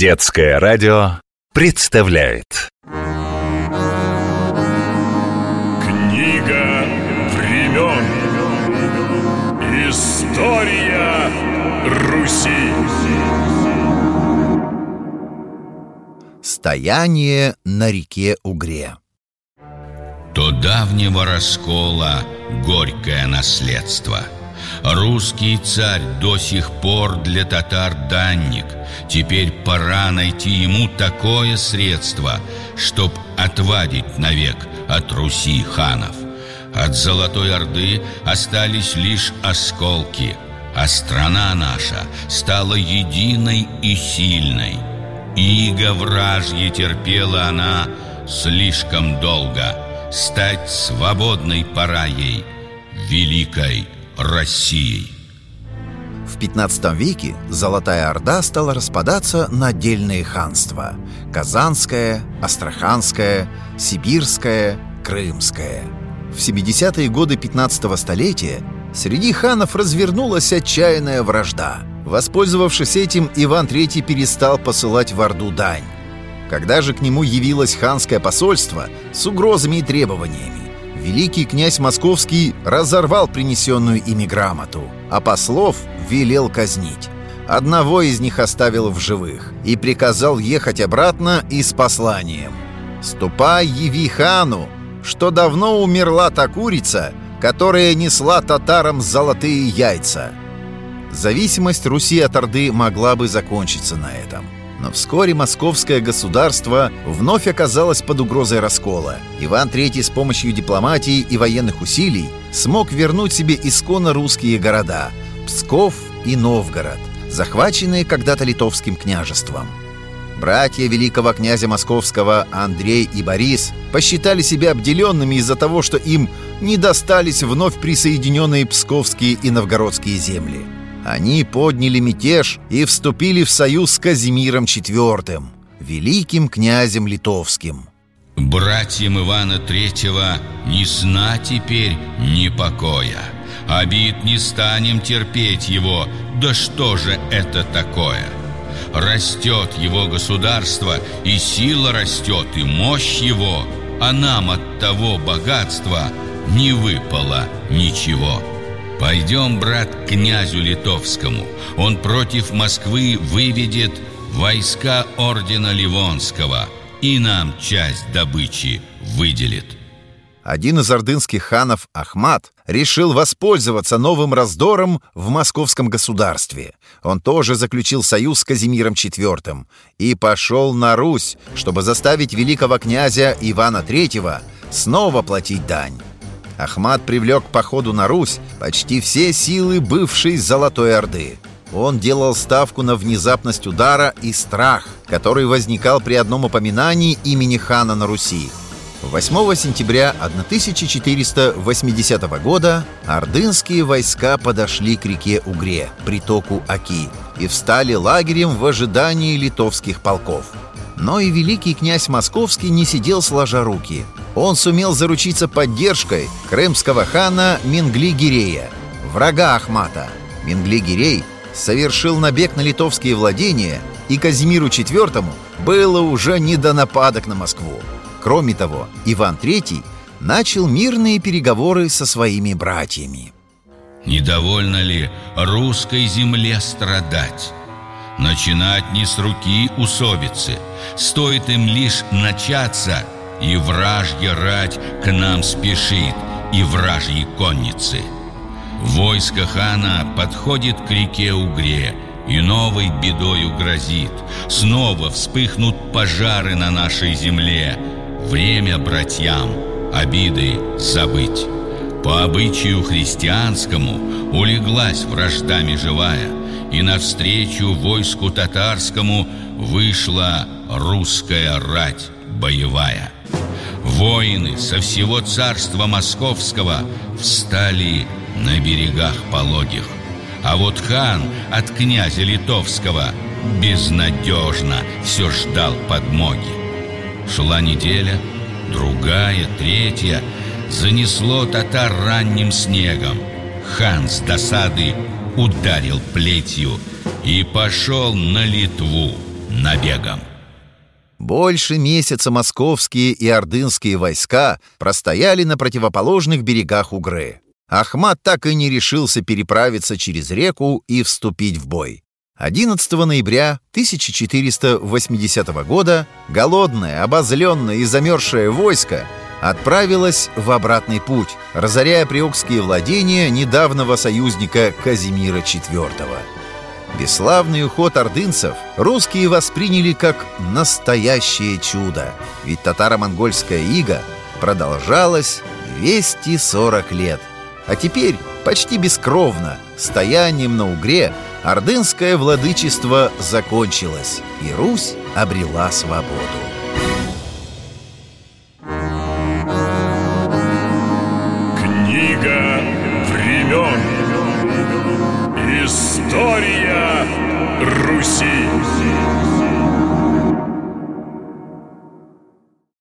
Детское радио представляет. Книга времен. История Руси. Стояние на реке Угре. То давнего раскола горькое наследство Русский царь до сих пор для татар данник. Теперь пора найти ему такое средство Чтоб отвадить навек от Руси ханов. От Золотой Орды остались лишь осколки А страна наша стала единой и сильной. Иго вражье терпела она слишком долго. Стать свободной пора ей, великой Россией. В 15 веке Золотая Орда стала распадаться на отдельные ханства Казанское, Астраханское, Сибирское, Крымское. В 70-е годы 15 столетия среди ханов развернулась отчаянная вражда. Воспользовавшись этим, Иван III перестал посылать в Орду дань. Когда же к нему явилось ханское посольство с угрозами и требованиями великий князь Московский разорвал принесенную ими грамоту, а послов велел казнить. Одного из них оставил в живых и приказал ехать обратно и с посланием. «Ступай, яви хану, что давно умерла та курица, которая несла татарам золотые яйца». Зависимость Руси от Орды могла бы закончиться на этом – но вскоре московское государство вновь оказалось под угрозой раскола. Иван III с помощью дипломатии и военных усилий смог вернуть себе исконно русские города – Псков и Новгород, захваченные когда-то литовским княжеством. Братья великого князя московского Андрей и Борис посчитали себя обделенными из-за того, что им не достались вновь присоединенные псковские и новгородские земли – они подняли мятеж и вступили в союз с Казимиром IV, великим князем литовским. Братьям Ивана Третьего ни сна теперь, ни покоя. Обид не станем терпеть его, да что же это такое? Растет его государство, и сила растет, и мощь его, а нам от того богатства не выпало ничего. Пойдем, брат, к князю Литовскому. Он против Москвы выведет войска ордена Ливонского и нам часть добычи выделит. Один из ордынских ханов, Ахмат, решил воспользоваться новым раздором в московском государстве. Он тоже заключил союз с Казимиром IV и пошел на Русь, чтобы заставить великого князя Ивана III снова платить дань. Ахмат привлек к походу на Русь почти все силы бывшей Золотой Орды. Он делал ставку на внезапность удара и страх, который возникал при одном упоминании имени хана на Руси. 8 сентября 1480 года ордынские войска подошли к реке Угре, притоку Аки, и встали лагерем в ожидании литовских полков. Но и великий князь Московский не сидел сложа руки – он сумел заручиться поддержкой крымского хана Мингли-Гирея, врага Ахмата. Мингли-Гирей совершил набег на литовские владения, и Казимиру IV было уже не до нападок на Москву. Кроме того, Иван III начал мирные переговоры со своими братьями. Недовольно ли русской земле страдать? Начинать не с руки усобицы. Стоит им лишь начаться – и вражья рать к нам спешит, и вражьи конницы. Войско хана подходит к реке Угре, и новой бедою грозит. Снова вспыхнут пожары на нашей земле. Время братьям обиды забыть. По обычаю христианскому улеглась вражда межевая, и навстречу войску татарскому вышла русская рать боевая. Воины со всего царства московского встали на берегах пологих. А вот хан от князя литовского безнадежно все ждал подмоги. Шла неделя, другая, третья, занесло татар ранним снегом. Хан с досады ударил плетью и пошел на Литву. набегом. Больше месяца московские и ордынские войска простояли на противоположных берегах Угры. Ахмат так и не решился переправиться через реку и вступить в бой. 11 ноября 1480 года голодное, обозленное и замерзшее войско отправилось в обратный путь, разоряя приокские владения недавнего союзника Казимира IV. Бесславный уход ордынцев русские восприняли как настоящее чудо, ведь татаро-монгольская ига продолжалась 240 лет. А теперь почти бескровно, стоянием на угре, ордынское владычество закончилось, и Русь обрела свободу. Книга времен История Руси.